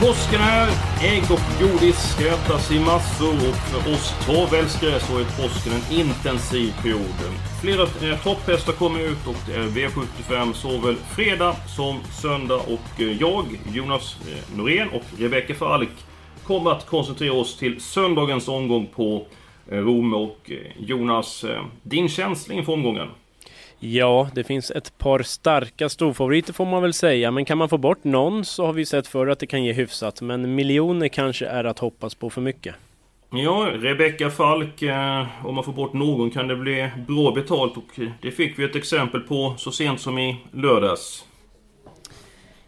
Påsken är, ägg och godis ska ätas i massor och för oss travälskare så är påsken en intensiv period. Flera eh, topphästar kommer ut och det är V75 såväl fredag som söndag och eh, jag, Jonas eh, Norén och Rebecka Falk kommer att koncentrera oss till söndagens omgång på eh, Rom och eh, Jonas, eh, din känsla inför omgången? Ja, det finns ett par starka storfavoriter får man väl säga, men kan man få bort någon så har vi sett förr att det kan ge hyfsat, men miljoner kanske är att hoppas på för mycket. Ja, Rebecka Falk, eh, om man får bort någon kan det bli bra betalt och det fick vi ett exempel på så sent som i lördags.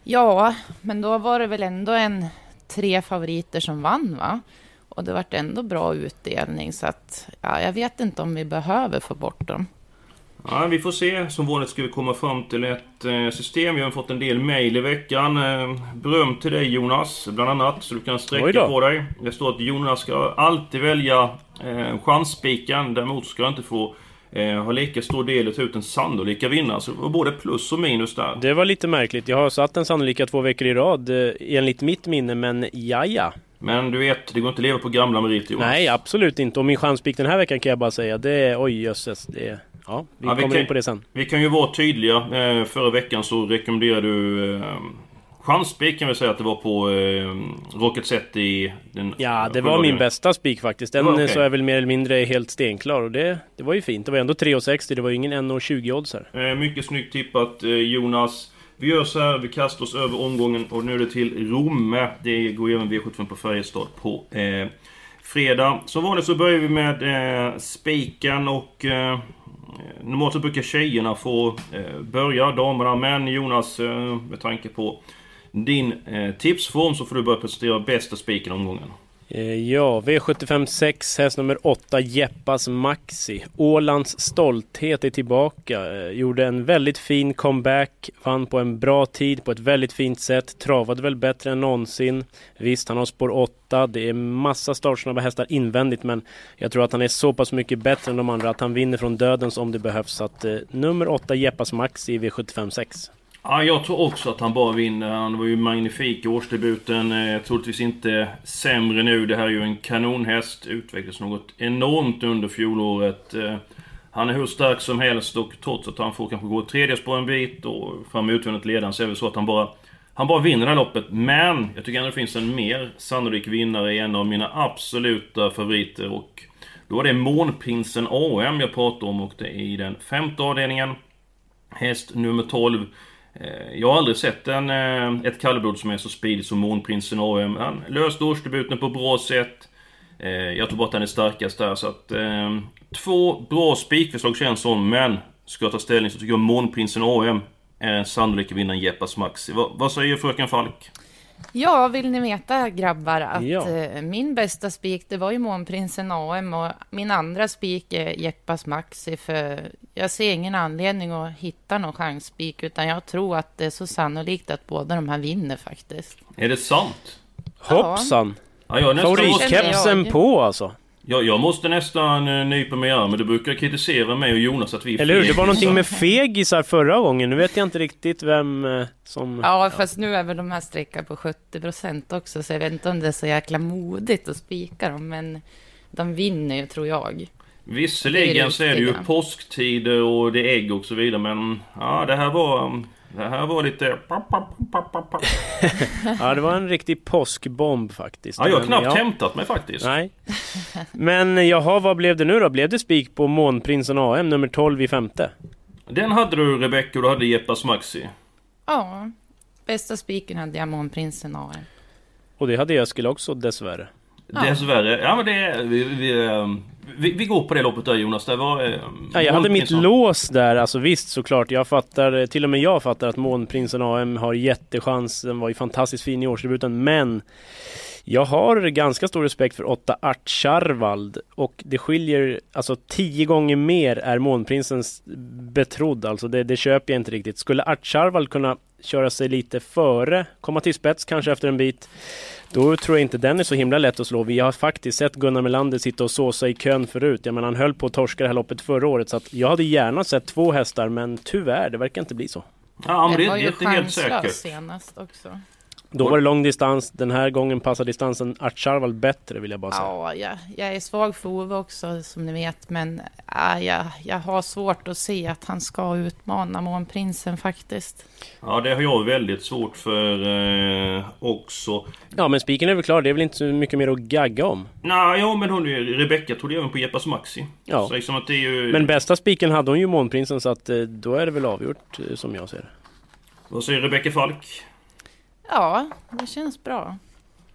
Ja, men då var det väl ändå en tre favoriter som vann va? Och det vart ändå bra utdelning så att ja, jag vet inte om vi behöver få bort dem. Ja, vi får se. Som vanligt ska vi komma fram till ett eh, system. Jag har fått en del mail i veckan. Eh, beröm till dig Jonas, bland annat. Så du kan sträcka på dig. Det står att Jonas ska alltid välja eh, chansspiken. Däremot ska jag inte få eh, ha lika stor del att ta ut en sannolika vinnare. Så det var både plus och minus där. Det var lite märkligt. Jag har satt den sannolika två veckor i rad eh, enligt mitt minne, men ja, ja. Men du vet, det går inte att leva på gamla meriter Jonas. Nej, absolut inte. Och min chanspik den här veckan kan jag bara säga, det är oj jösses. Det är, ja, vi Ja, vi kommer kan- in på det sen. Vi kan ju vara tydliga. Eh, förra veckan så rekommenderade du eh, Chansspik kan vi säga att det var på eh, Rocket Set i den... Ja, det var min bästa spik faktiskt. Den okej. så är väl mer eller mindre helt stenklar och det, det var ju fint. Det var ändå 3,60. Det var ju ingen 1,20 odds här. Eh, mycket snyggt tippat eh, Jonas. Vi gör så här, vi kastar oss över omgången och nu är det till Romme. Det går även V75 på Färjestad på eh, fredag. Som vanligt så börjar vi med eh, spiken och eh, Eh, normalt så brukar tjejerna få eh, börja, damerna. Men Jonas, eh, med tanke på din eh, tipsform så får du börja presentera bästa spiken omgången. Eh, ja, V75 6, häst nummer 8, Jeppas Maxi. Ålands stolthet är tillbaka. Eh, gjorde en väldigt fin comeback, vann på en bra tid på ett väldigt fint sätt. Travade väl bättre än någonsin. Visst, han har spår 8. Det är massa startsnabba hästar invändigt, men jag tror att han är så pass mycket bättre än de andra att han vinner från dödens om det behövs. Så att eh, nummer 8, Jeppas Maxi V75 6. Ja, jag tror också att han bara vinner. Han var ju magnifik i årsdebuten. Eh, troligtvis inte sämre nu. Det här är ju en kanonhäst. Utvecklades något enormt under fjolåret. Eh, han är hur stark som helst och trots att han får kanske gå tredje spår en bit och fram utvändigt ledaren så är det så att han bara... Han bara vinner det här loppet. Men jag tycker ändå det finns en mer sannolik vinnare i en av mina absoluta favoriter. Och då är det Månprinsen AM jag pratar om och det är i den femte avdelningen. Häst nummer 12. Eh, jag har aldrig sett en, eh, ett kallblod som är så speedig som Månprinsen AM. Han löste årsdebuten på bra sätt. Eh, jag tror bara att han är starkast där så att... Två bra spikförslag känns som, men... Ska jag ta ställning så tycker jag Månprinsen AM är en sannolik vinnare Jeppas Maxi. Vad, vad säger fröken Falk? Ja, vill ni veta grabbar att Ja. eh, min bästa spik det var ju Månprinsen AM och min andra spik är Jeppas Maxi för jag ser ingen anledning att hitta någon chansspik utan jag tror att det är så sannolikt att båda de här vinner faktiskt. Är det sant? Hoppsan! Ja, Favoritkepsen på alltså! Jag, jag måste nästan eh, nypa mig i armen. Du brukar kritisera mig och Jonas att vi är Eller hur? Det var någonting med fegisar förra gången. Nu vet jag inte riktigt vem eh, som... Ja, fast nu är väl de här sträcka på 70 procent också så jag vet inte om det är så jäkla modigt att spika dem men de vinner ju tror jag. Det är Visserligen så är det ju påsktider och det är ägg och så vidare men... Ja, det här var... Det här var lite... Ja, det var en riktig påskbomb faktiskt. Ja, jag har knappt ja. hämtat mig faktiskt. Nej. Men jaha, vad blev det nu då? Blev det spik på Månprinsen AM nummer 12 i femte? Den hade du Rebecca och du hade Jeppas Maxi. Ja, bästa spiken hade jag Månprinsen AM. Och det hade Eskil också dessvärre. Dessvärre. Ja men det är... Vi, vi, ehm, vi, vi går på det loppet där Jonas. Det var... eh, Ja, jag hade mitt lås där, alltså visst såklart. Jag fattar, till och med jag fattar att Månprinsen AM har jättechans. Den var ju fantastiskt fin i årsdebuten, men jag har ganska stor respekt för 8 Artcharvald och det skiljer, alltså tio gånger mer är Månprinsens betrodd, alltså det, det köper jag inte riktigt. Skulle Artcharvald kunna köra sig lite före, komma till spets kanske efter en bit, då tror jag inte den är så himla lätt att slå. Vi har faktiskt sett Gunnar Melander sitta och såsa i kön förut. Jag menar, han höll på att torska det här loppet förra året, så att jag hade gärna sett två hästar, men tyvärr, det verkar inte bli så. Ja men det, det är ju inte helt säkert. senast också. Då var det lång distans, den här gången passar distansen Artcharvald bättre vill jag bara säga. Ja, jag, jag är svag för Ove också som ni vet, men ja, jag, jag har svårt att se att han ska utmana Månprinsen faktiskt. Ja det har jag väldigt svårt för eh, också. Ja men spiken är väl klar, det är väl inte så mycket mer att gagga om. Nej, ja men hon Rebecka trodde även på Jeppas Maxi. Ja. Så liksom att det är ju... Men bästa spiken hade hon ju Månprinsen så att eh, då är det väl avgjort eh, som jag ser det. Vad säger Rebecka Falk? Ja, det känns bra.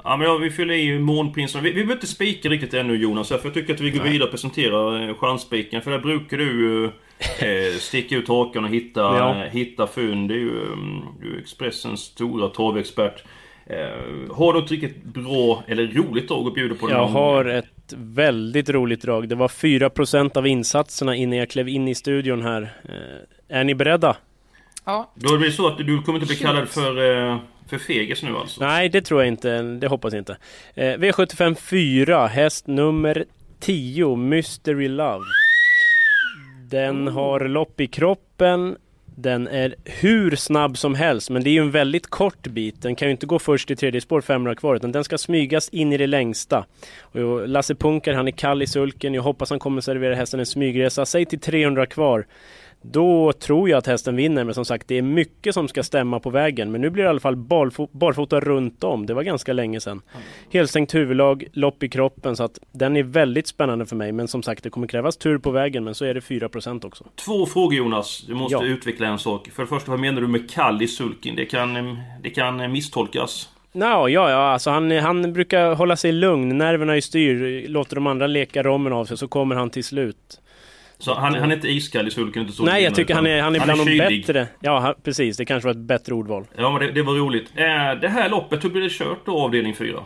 Ja men ja, vi fyller i Månprinsen. Vi, vi behöver inte spika riktigt ännu Jonas. För jag tycker att vi går vidare och presenterar eh, chansspiken. För där brukar du eh, sticka ut hakan och hitta, Ja. eh, hitta fynd. Det är ju du är Expressens stora travexpert. Eh, har du ett riktigt bra eller roligt drag att bjuda på? den Jag har gången? ett väldigt roligt drag. Det var 4% av insatserna innan jag klev in i studion här. Eh, Är ni beredda? Ja, Då blir det så att du kommer inte bli kallad för, eh, för fegis nu alltså? Nej, det tror jag inte. Det hoppas jag inte. Eh, V75 4, häst nummer 10, Mystery Love. Den har lopp i kroppen. Den är hur snabb som helst, men det är ju en väldigt kort bit. Den kan ju inte gå först i tredje spår 500 kvar, utan den ska smygas in i det längsta. Och Lasse Punkar, han är kall i sulken. Jag hoppas han kommer servera hästen en smygresa. Säg till 300 kvar. Då tror jag att hästen vinner, men som sagt det är mycket som ska stämma på vägen. Men nu blir det i alla fall barfo- barfota runt om. Det var ganska länge sedan. Helstängt huvudlag, lopp i kroppen, så att den är väldigt spännande för mig. Men som sagt, det kommer krävas tur på vägen, men så är det 4% också. Två frågor Jonas. Du måste Ja. utveckla en sak. För det första, vad menar du med kall i sulken? Det kan, det kan misstolkas. Nå, ja, ja, alltså han, han brukar hålla sig lugn. Nerverna i styr, låter de andra leka rommen av sig, så kommer han till slut. Så han, han är inte iskall i sulken, inte så Nej, jag tycker han är, han är bland de bättre. Ja, precis. Det kanske var ett bättre ordval. Ja, men det, det var roligt. Eh, det här loppet, hur blir det kört då, avdelning 4?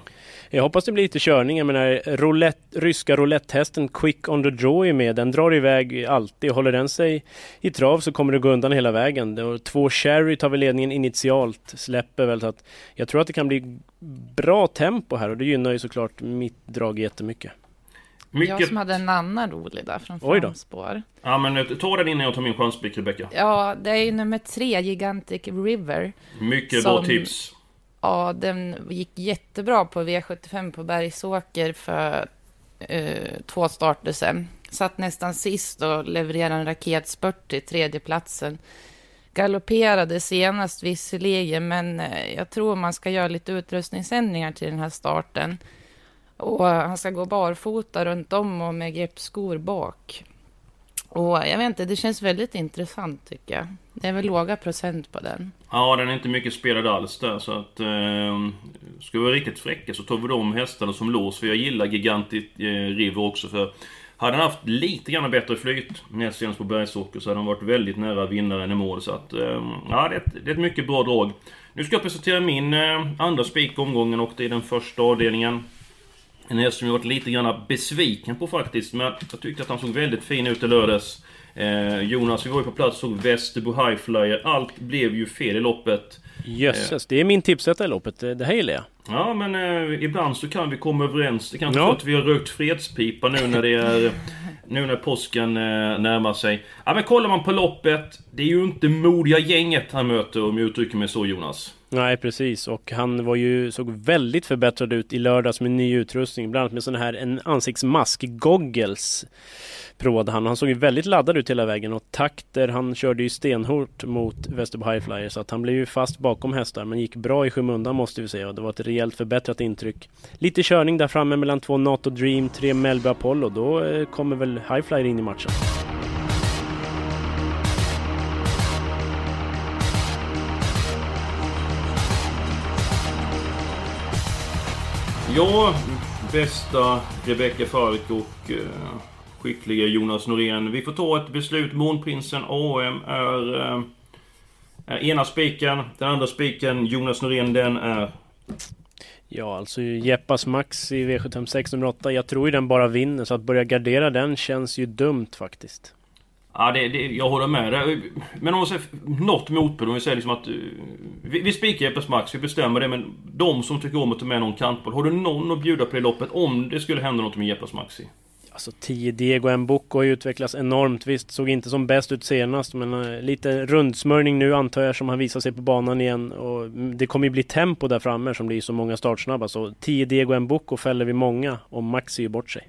Jag hoppas det blir lite körning. Jag menar, roulette, ryska roulettehästen Quick on the Draw är med. Den drar iväg alltid. Håller den sig i trav så kommer det gå undan hela vägen. Två Cherry tar väl ledningen initialt, släpper väl. Så att jag tror att det kan bli bra tempo här och det gynnar ju såklart mitt drag jättemycket. Mycket... jag som hade en annan rolig där från framspår. Ja, men eh, ta den innan jag tar min chansblick, Rebecka. Ja, det är ju nummer tre, Gigantic River. Mycket bra Som- tips. Ja, den gick jättebra på V75 på Bergsåker för eh, två starter sedan. Satt nästan sist och levererade en raketspurt till tredjeplatsen. Galopperade senast visserligen, men eh, jag tror man ska göra lite utrustningsändringar till den här starten. Och han ska gå barfota runt om och med greppskor bak. Och jag vet inte, det känns väldigt intressant tycker jag. Det är väl låga procent på den. Ja, den är inte mycket spelad alls där, så att... Eh, ska vi vara riktigt fräcka så tar vi de hästarna som lås. För jag gillar Gigantic eh, River också, för... Hade han haft lite grann bättre flyt näst senast på Bergsåker så hade han varit väldigt nära vinnaren i mål. Så att, eh, ja, det är, ett, det är ett mycket bra drag. Nu ska jag presentera min eh, andra spik i omgången och det är den första avdelningen. En häst som jag varit lite grann besviken på faktiskt, men jag tyckte att han såg väldigt fin ut i lördags. Eh, Jonas, vi var ju på plats och såg Västerbo Highflyer. Allt blev ju fel i loppet. Jösses, det är min tipsetta i loppet. Det det här gillar jag. Ja, men eh, ibland så kan vi komma överens. Det kanske Ja. så att vi har rökt fredspipa nu när det är... nu när påsken eh, närmar sig. Ja, men kollar man på loppet. Det är ju inte modiga gänget han möter om jag uttrycker mig så Jonas. Nej precis och han var ju, såg väldigt förbättrad ut i lördags med ny utrustning. Bland annat med sån här en ansiktsmask, goggles provade han. Han såg ju väldigt laddad ut hela vägen och takter, han körde ju stenhårt mot Västerbo Highflyer så att han blev ju fast bakom hästar men gick bra i skymundan måste vi säga och det var ett rejält förbättrat intryck. Lite körning där framme mellan två NATO Dream, tre Melby Apollo. Då eh, kommer väl Highflyer in i matchen. Ja, bästa Rebecka Falk och eh, skickliga Jonas Norén. Vi får ta ett beslut. Månprinsen AM är, eh, är ena spiken. Den andra spiken, Jonas Norén, den är... Ja, alltså Jeppas Max i V756 8. Jag tror ju den bara vinner, så att börja gardera den känns ju dumt faktiskt. Ja, det, det, jag håller med. dig. men om man säger något motbud, om vi säger liksom att... Eh, vi, vi spikar Jeppes Max, vi bestämmer det, men de som tycker om att ta med någon kantboll. Har du någon att bjuda på i loppet om det skulle hända något med Jeppes Maxi? Alltså 10 Diego Mboko har ju utvecklats enormt. Visst, såg inte som bäst ut senast, men eh, lite rundsmörjning nu antar jag som han visar sig på banan igen. Och det kommer ju bli tempo där framme som blir så många startsnabba. Så 10 Diego Mboko fäller vi många och Maxi är bort sig.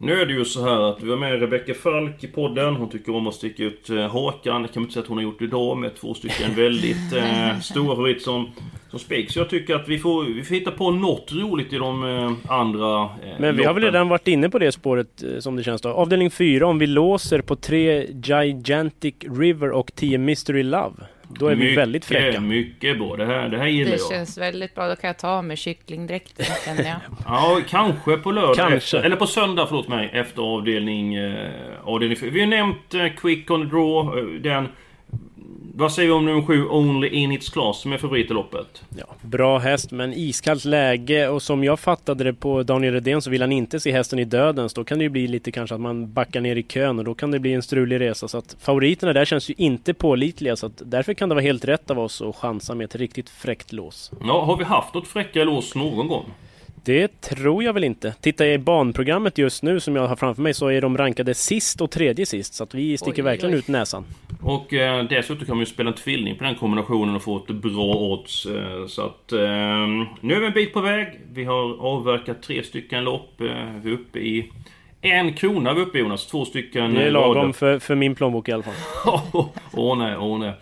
Nu är det ju så här att vi har med Rebecka Falk i podden. Hon tycker om att sticka ut eh, hakan. Det kan man inte säga att hon har gjort idag med två stycken väldigt eh, stora favoriter som, som spik. Så jag tycker att vi får, vi får hitta på något roligt i de eh, andra eh, Men vi har väl loppen. redan varit inne på det spåret eh, som det känns då. Avdelning 4, om vi låser på 3 Gigantic River och 10 Mystery Love. Då är vi mycket, väldigt fräcka. Mycket bra. Det här, det här gillar Det jag. känns väldigt bra. Då kan jag ta av mig kycklingdräkten känner jag. Ja, kanske på lördag. Kanske. Efter, eller på söndag, förlåt mig, efter avdelning... Eh, avdelning. Vi har nämnt eh, Quick on the Draw. eh, Den... Vad säger vi om nummer 7, Only In Its Class, som är favorit i loppet? Ja, bra häst, men iskallt läge och som jag fattade det på Daniel Redén så vill han inte se hästen i dödens. Då kan det ju bli lite kanske att man backar ner i kön och då kan det bli en strulig resa. Så att favoriterna där känns ju inte pålitliga så att därför kan det vara helt rätt av oss att chansa med ett riktigt fräckt lås. Ja, har vi haft något fräckare lås någon gång? Det tror jag väl inte. Tittar jag i banprogrammet just nu som jag har framför mig så är de rankade sist och tredje sist. Så att vi sticker Oj, verkligen oj. ut näsan. Och eh, dessutom kan man ju spela en tvilling på den kombinationen och få ett bra odds. Eh, så att... Eh, nu är vi en bit på väg. Vi har avverkat tre stycken lopp. Eh, vi är uppe i... En krona vi är uppe i Jonas. Två stycken... Det är eh, lagom rader. för, för min plånbok i alla fall. Åh nej, åh nej.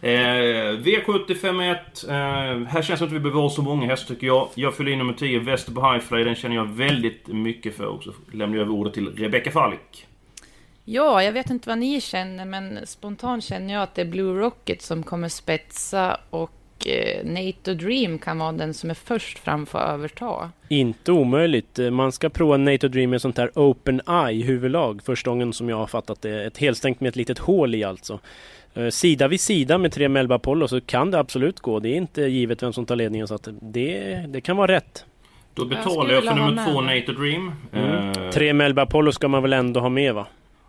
Eh, V751. Eh, här känns det att vi behöver ha så många hästar tycker jag. Jag fyller in nummer 10, Västerbo Highfly. Den känner jag väldigt mycket för. Och så lämnar jag över ordet till Rebecca Falk. Ja, jag vet inte vad ni känner, men spontant känner jag att det är Blue Rocket som kommer spetsa och eh, Nato Dream kan vara den som är först fram för att överta. Inte omöjligt. Eh, Man ska prova NATO Dream med sånt här Open Eye huvudlag. Första gången som jag har fattat det. Ett helstängt med ett litet hål i alltså. Eh, Sida vid sida med tre Melba Apollo så kan det absolut gå. Det är inte givet vem som tar ledningen så att det, det kan vara rätt. Då Jag betalar jag, vilja för nummer två. Nato Dream. Mm. Eh, Tre Melba Apollo ska man väl ändå ha med va?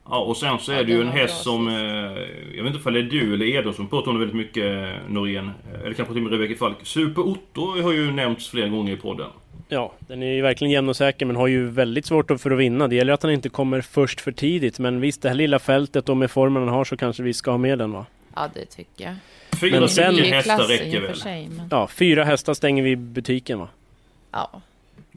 Ja, och sen så är Ja, det ju en häst som... Eh, jag vet inte om det är du eller Edo som pratar om det väldigt mycket, eh, Norén. Eh, Eller kanske till och med Rebecca Falk. Super Otto har ju nämnts flera gånger i podden. Ja, den är ju verkligen jämn och säker men har ju väldigt svårt att- för att vinna. Det gäller att han inte kommer först för tidigt. Men visst, det här lilla fältet och med formen han har så kanske vi ska ha med den va? Ja, det tycker jag. Fyra Men sen- hästar klass i räcker väl? sig, men Ja, fyra hästar stänger vi butiken va? ja.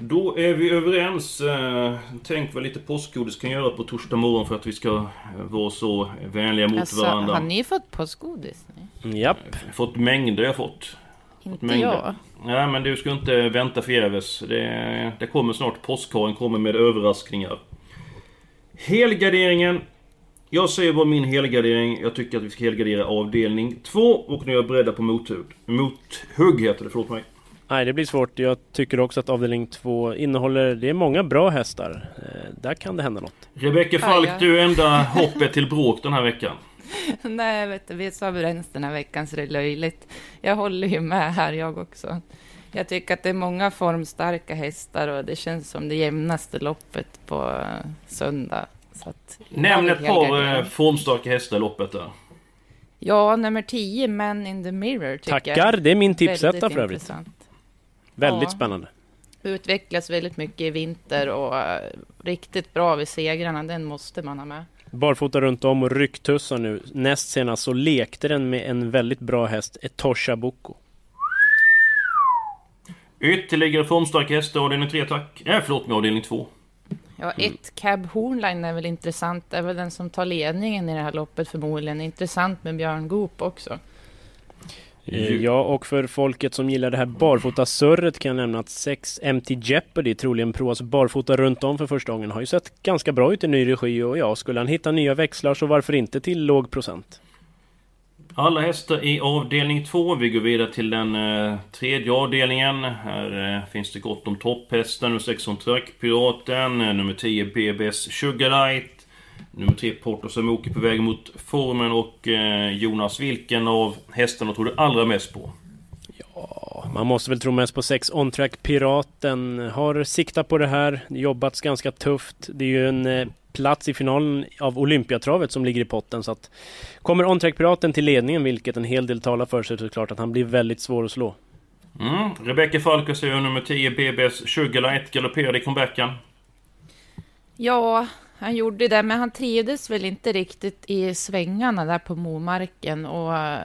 Då är vi överens. Eh, Tänk vad lite påskgodis kan göra på torsdag morgon för att vi ska eh, vara så vänliga mot Alltså, varandra. har ni fått påskgodis? Japp. Fått mängder jag fått. Inte mängder. jag. Nej men du ska inte vänta förgäves. Det, det kommer snart. Påskharen kommer med överraskningar. Helgarderingen. Jag säger bara min helgardering. Jag tycker att vi ska helgardera avdelning 2 och nu är jag beredda på mothugg. Mothugg heter det, förlåt mig. Nej, det blir svårt. Jag tycker också att avdelning två innehåller... Det är många bra hästar. Eh, där kan det hända något. Rebecka Falk, ja. du är enda hoppet till bråk den här veckan. Nej, vet du, vi är så överens den här veckan så det är löjligt. Jag håller ju med här jag också. Jag tycker att det är många formstarka hästar och det känns som det jämnaste loppet på eh, söndag. Så Nämn ett par eh, formstarka hästar i loppet där. Ja, nummer 10, Man in the Mirror, tycker jag. Tackar! Det är min tipsetta för övrigt. intressant. Väldigt Ja. spännande. Utvecklas väldigt mycket i vinter och eh, riktigt bra vid segrarna. Den måste man ha med. Barfota runt om och rycktussar nu. Näst senast så lekte den med en väldigt bra häst, Etosha Boko. Ytterligare formstark häst, avdelning 3 tack. Äh, förlåt, med avdelning 2. Ja, ett Cab Hornline är väl intressant. Det är väl den som tar ledningen i det här loppet förmodligen. Intressant med Björn Goop också. Eh, Ja, och för folket som gillar det här barfotasurret kan jag nämna att 6 MT Jeopardy troligen provas barfota runt om för första gången. Har ju sett ganska bra ut i ny regi och ja, skulle han hitta nya växlar så varför inte till låg procent? Alla hästar i avdelning 2. Vi går vidare till den eh, tredje avdelningen. Här eh, finns det gott om topphästar. Nummer 16 Trackpiraten, eh, nummer 10 BBS Sugarlight, nummer 3 Porto Samoki på väg mot formen och eh, Jonas, vilken av hästarna tror du allra mest på? Man måste väl tro mest på 6 On Track Piraten. Har siktat på det här, jobbats ganska tufft. Det är ju en eh, plats i finalen av Olympiatravet som ligger i potten. Så att kommer On Track Piraten till ledningen, vilket en hel del talar för, så är det klart att han blir väldigt svår att slå. Mm. Rebecca Falco säger nummer 10 BBS Sugarlight galopperade i comebacken. Ja, han gjorde det, men han trivdes väl inte riktigt i svängarna där på Momarken och eh,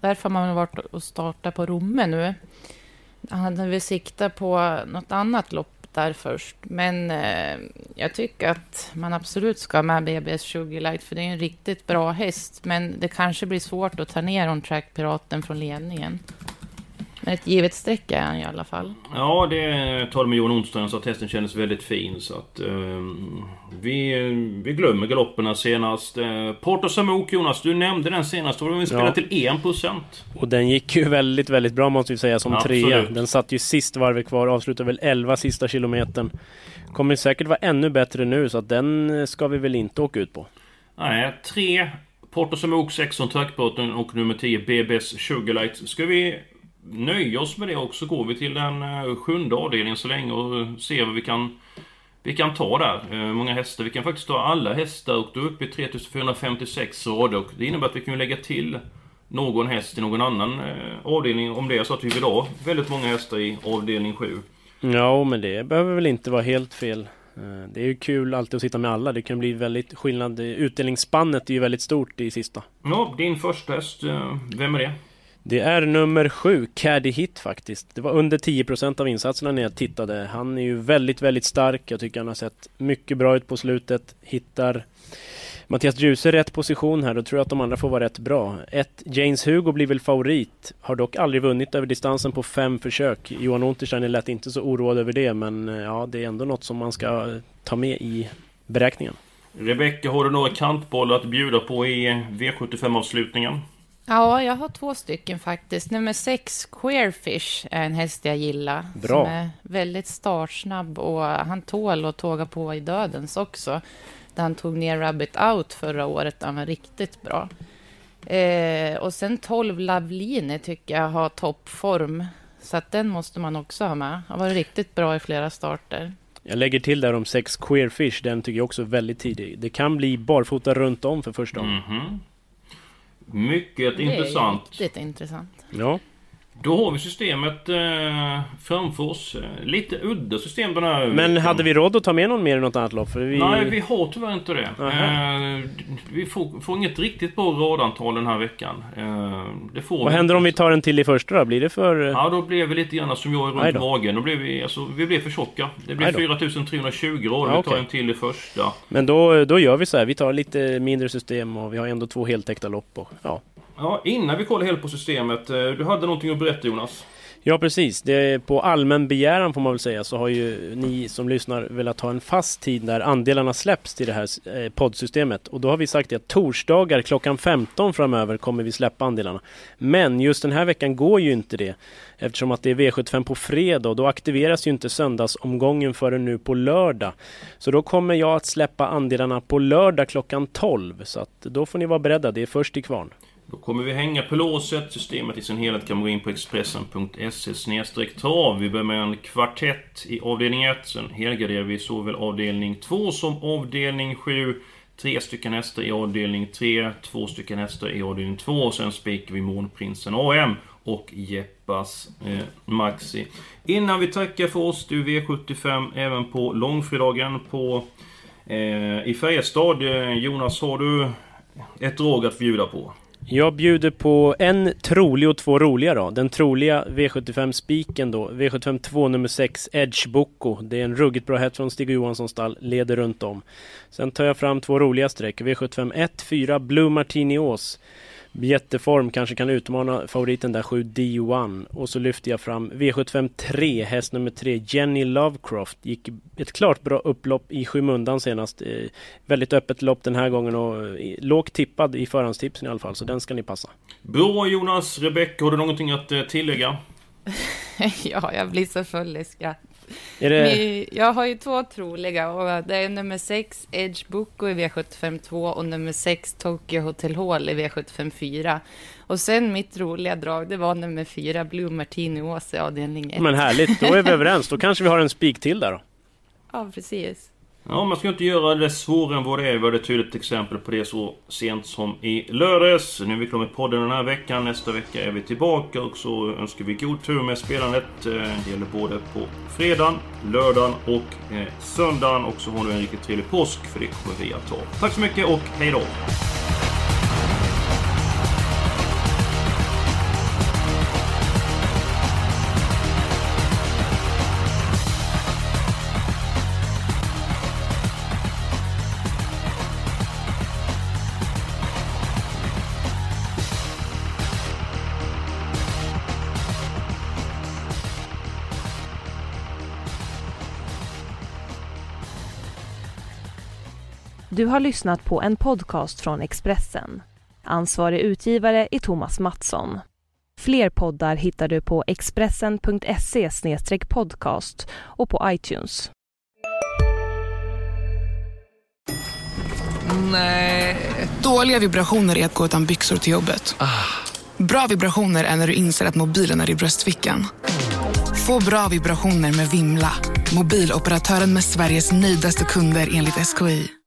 därför har man varit och startat på Romme nu. Han hade väl siktat på något annat lopp där först, men eh, jag tycker att man absolut ska ha med BBS Sugarlight, för det är en riktigt bra häst, men det kanske blir svårt att ta ner On Track Piraten från ledningen. Men ett givet streck är han i alla fall. Ja, det talade med Johan onsdagen så att hästen kändes väldigt fin. Så att, eh, vi, vi glömmer galopperna senast. Eh, Porto Samok, Jonas, du nämnde den senast. Då var vi spelat Ja. till 1%. Och den gick ju väldigt, väldigt bra måste vi säga som Absolut. trea. Den satt ju sist varvet kvar, avslutade väl 11 sista kilometern. Kommer säkert vara ännu bättre nu så att den ska vi väl inte åka ut på. Nej, 3 Porto Samok, 16 Trackbrotten och nummer 10 BBS Sugarlight. Ska vi nöja oss med det och så går vi till den eh, sjunde avdelningen så länge och ser vad vi kan vi kan ta där. Eh, många hästar. Vi kan faktiskt ta alla hästar och då är uppe i 3456 rader och det innebär att vi kan lägga till någon häst i någon annan eh, avdelning om det är så att vi vill ha väldigt många hästar i avdelning 7. Ja, men det behöver väl inte vara helt fel. Det är ju kul alltid att sitta med alla. Det kan bli väldigt skillnad. Utdelningsspannet är ju väldigt stort i sista. Ja, din första häst, vem är det? Det är nummer sju, Caddy Hit faktiskt. Det var under 10% av insatserna när jag tittade. Han är ju väldigt, väldigt stark. Jag tycker han har sett mycket bra ut på slutet. Hittar Mattias Djuse rätt position här. Då tror jag att de andra får vara rätt bra. Ett, James Hugo blir väl favorit. Har dock aldrig vunnit över distansen på fem försök. Johan Untersteiner lät inte så oroad över det, men eh, ja, det är ändå något som man ska ta med i beräkningen. Rebecka, har du några kantbollar att bjuda på i V75-avslutningen? Ja, jag har två stycken faktiskt. Nummer sex, Queerfish, är en häst jag gillar. Bra. Som är väldigt startsnabb och han tål att tåga på i dödens också. Där han tog ner Rabbit Out förra året, han var riktigt bra. Eh, och sen 12 Lavline tycker jag har toppform. Så att den måste man också ha med. Han var riktigt bra i flera starter. Jag lägger till där om sex Queerfish. Den tycker jag också är väldigt tidig. Det kan bli barfota runt om för första gången. Mhm. Mycket Det intressant. är riktigt intressant. Ja. Då har vi systemet eh, framför oss. Eh, Lite udda system den här Men veckan. hade vi råd att ta med någon mer i något annat lopp? Vi... Nej, vi har tyvärr inte det. Eh, vi får, får inget riktigt bra radantal den här veckan. Eh, det får Vad händer om vi tar en till i första då? Blir det för... Ja, då blev vi lite grann som jag runt då. magen. Då blev vi, alltså, vi blev för tjocka. Det blev då. 4320 rader. Ja, Vi tar en till i första. Men då, då gör vi så här. Vi tar lite mindre system och vi har ändå två heltäckta lopp. Och, ja. Ja, innan vi kollar helt på systemet. Eh, du hade någonting att berätta Jonas? ja, precis. Det är på allmän begäran får man väl säga så har ju ni som lyssnar velat ha en fast tid där andelarna släpps till det här eh, poddsystemet. Och då har vi sagt att torsdagar klockan 15 framöver kommer vi släppa andelarna. Men just den här veckan går ju inte det. Eftersom att det är V75 på fredag och då aktiveras ju inte söndagsomgången förrän nu på lördag. Så då kommer jag att släppa andelarna på lördag klockan 12. Så att då får ni vara beredda, det är först i kvarn. Då kommer vi hänga på låset. Systemet i sin helhet kan man gå in på expressen.se trav. Vi börjar med en kvartett i avdelning 1. Sen helgarderar vi såväl avdelning 2 som avdelning 7. Tre stycken hästar i avdelning 3, två stycken hästar i avdelning 2 och sen spikar vi Månprinsen AM och Jeppas eh, Maxi. Innan vi tackar för oss, du V75 även på långfredagen på Eh, I Färjestad, eh, Jonas, har du ett drag att bjuda på? Jag bjuder på en trolig och två roliga då. Den troliga V75-spiken då. V75 2 nummer 6 Edge Boko. Det är en ruggigt bra häst från Stig Johanssons stall. Leder runt om. Sen tar jag fram två roliga streck. V75 1, 4 Blue Martini Ås. Jätteform, kanske kan utmana favoriten där 7 D1 och så lyfter jag fram V75 3, häst nummer 3 Jenny Lovecroft gick ett klart bra upplopp i skymundan senast. Eh, väldigt öppet lopp den här gången och eh, lågt tippad i förhandstipsen i alla fall så den ska ni passa. Bra Jonas, Rebecka har du någonting att eh, tillägga? ja, jag blir så full i skratt. Det... Jag har ju två troliga och det är nummer 6 Edge Boko i V75 2 och nummer 6 Tokyo Hotel Hall i V75 4. Och sen mitt roliga drag, det var nummer 4 Blue Martini Ås i avdelning 1. Men härligt, då är vi överens. Då kanske vi har en spik till där då. Ja, precis. Ja, man ska inte göra det svårare än vad det är. Vi hade ett tydligt exempel på det så sent som i lördags. Nu är vi klara med podden den här veckan. Nästa vecka är vi tillbaka och så önskar vi god tur med spelandet. Eh, det gäller både på fredagen, lördagen och eh, söndagen. Och så har du en riktigt trevlig påsk, för det kommer vi att ta. Tack så mycket och hej då! Du har lyssnat på en podcast från Expressen. Ansvarig utgivare är Thomas Mattsson. Fler poddar hittar du på expressen.se podcast och på iTunes. Nej. Dåliga vibrationer är att gå utan byxor till jobbet. Bra vibrationer är när du inser att mobilen är i bröstfickan. Få bra vibrationer med Vimla. Mobiloperatören med Sveriges nöjdaste kunder enligt SKI.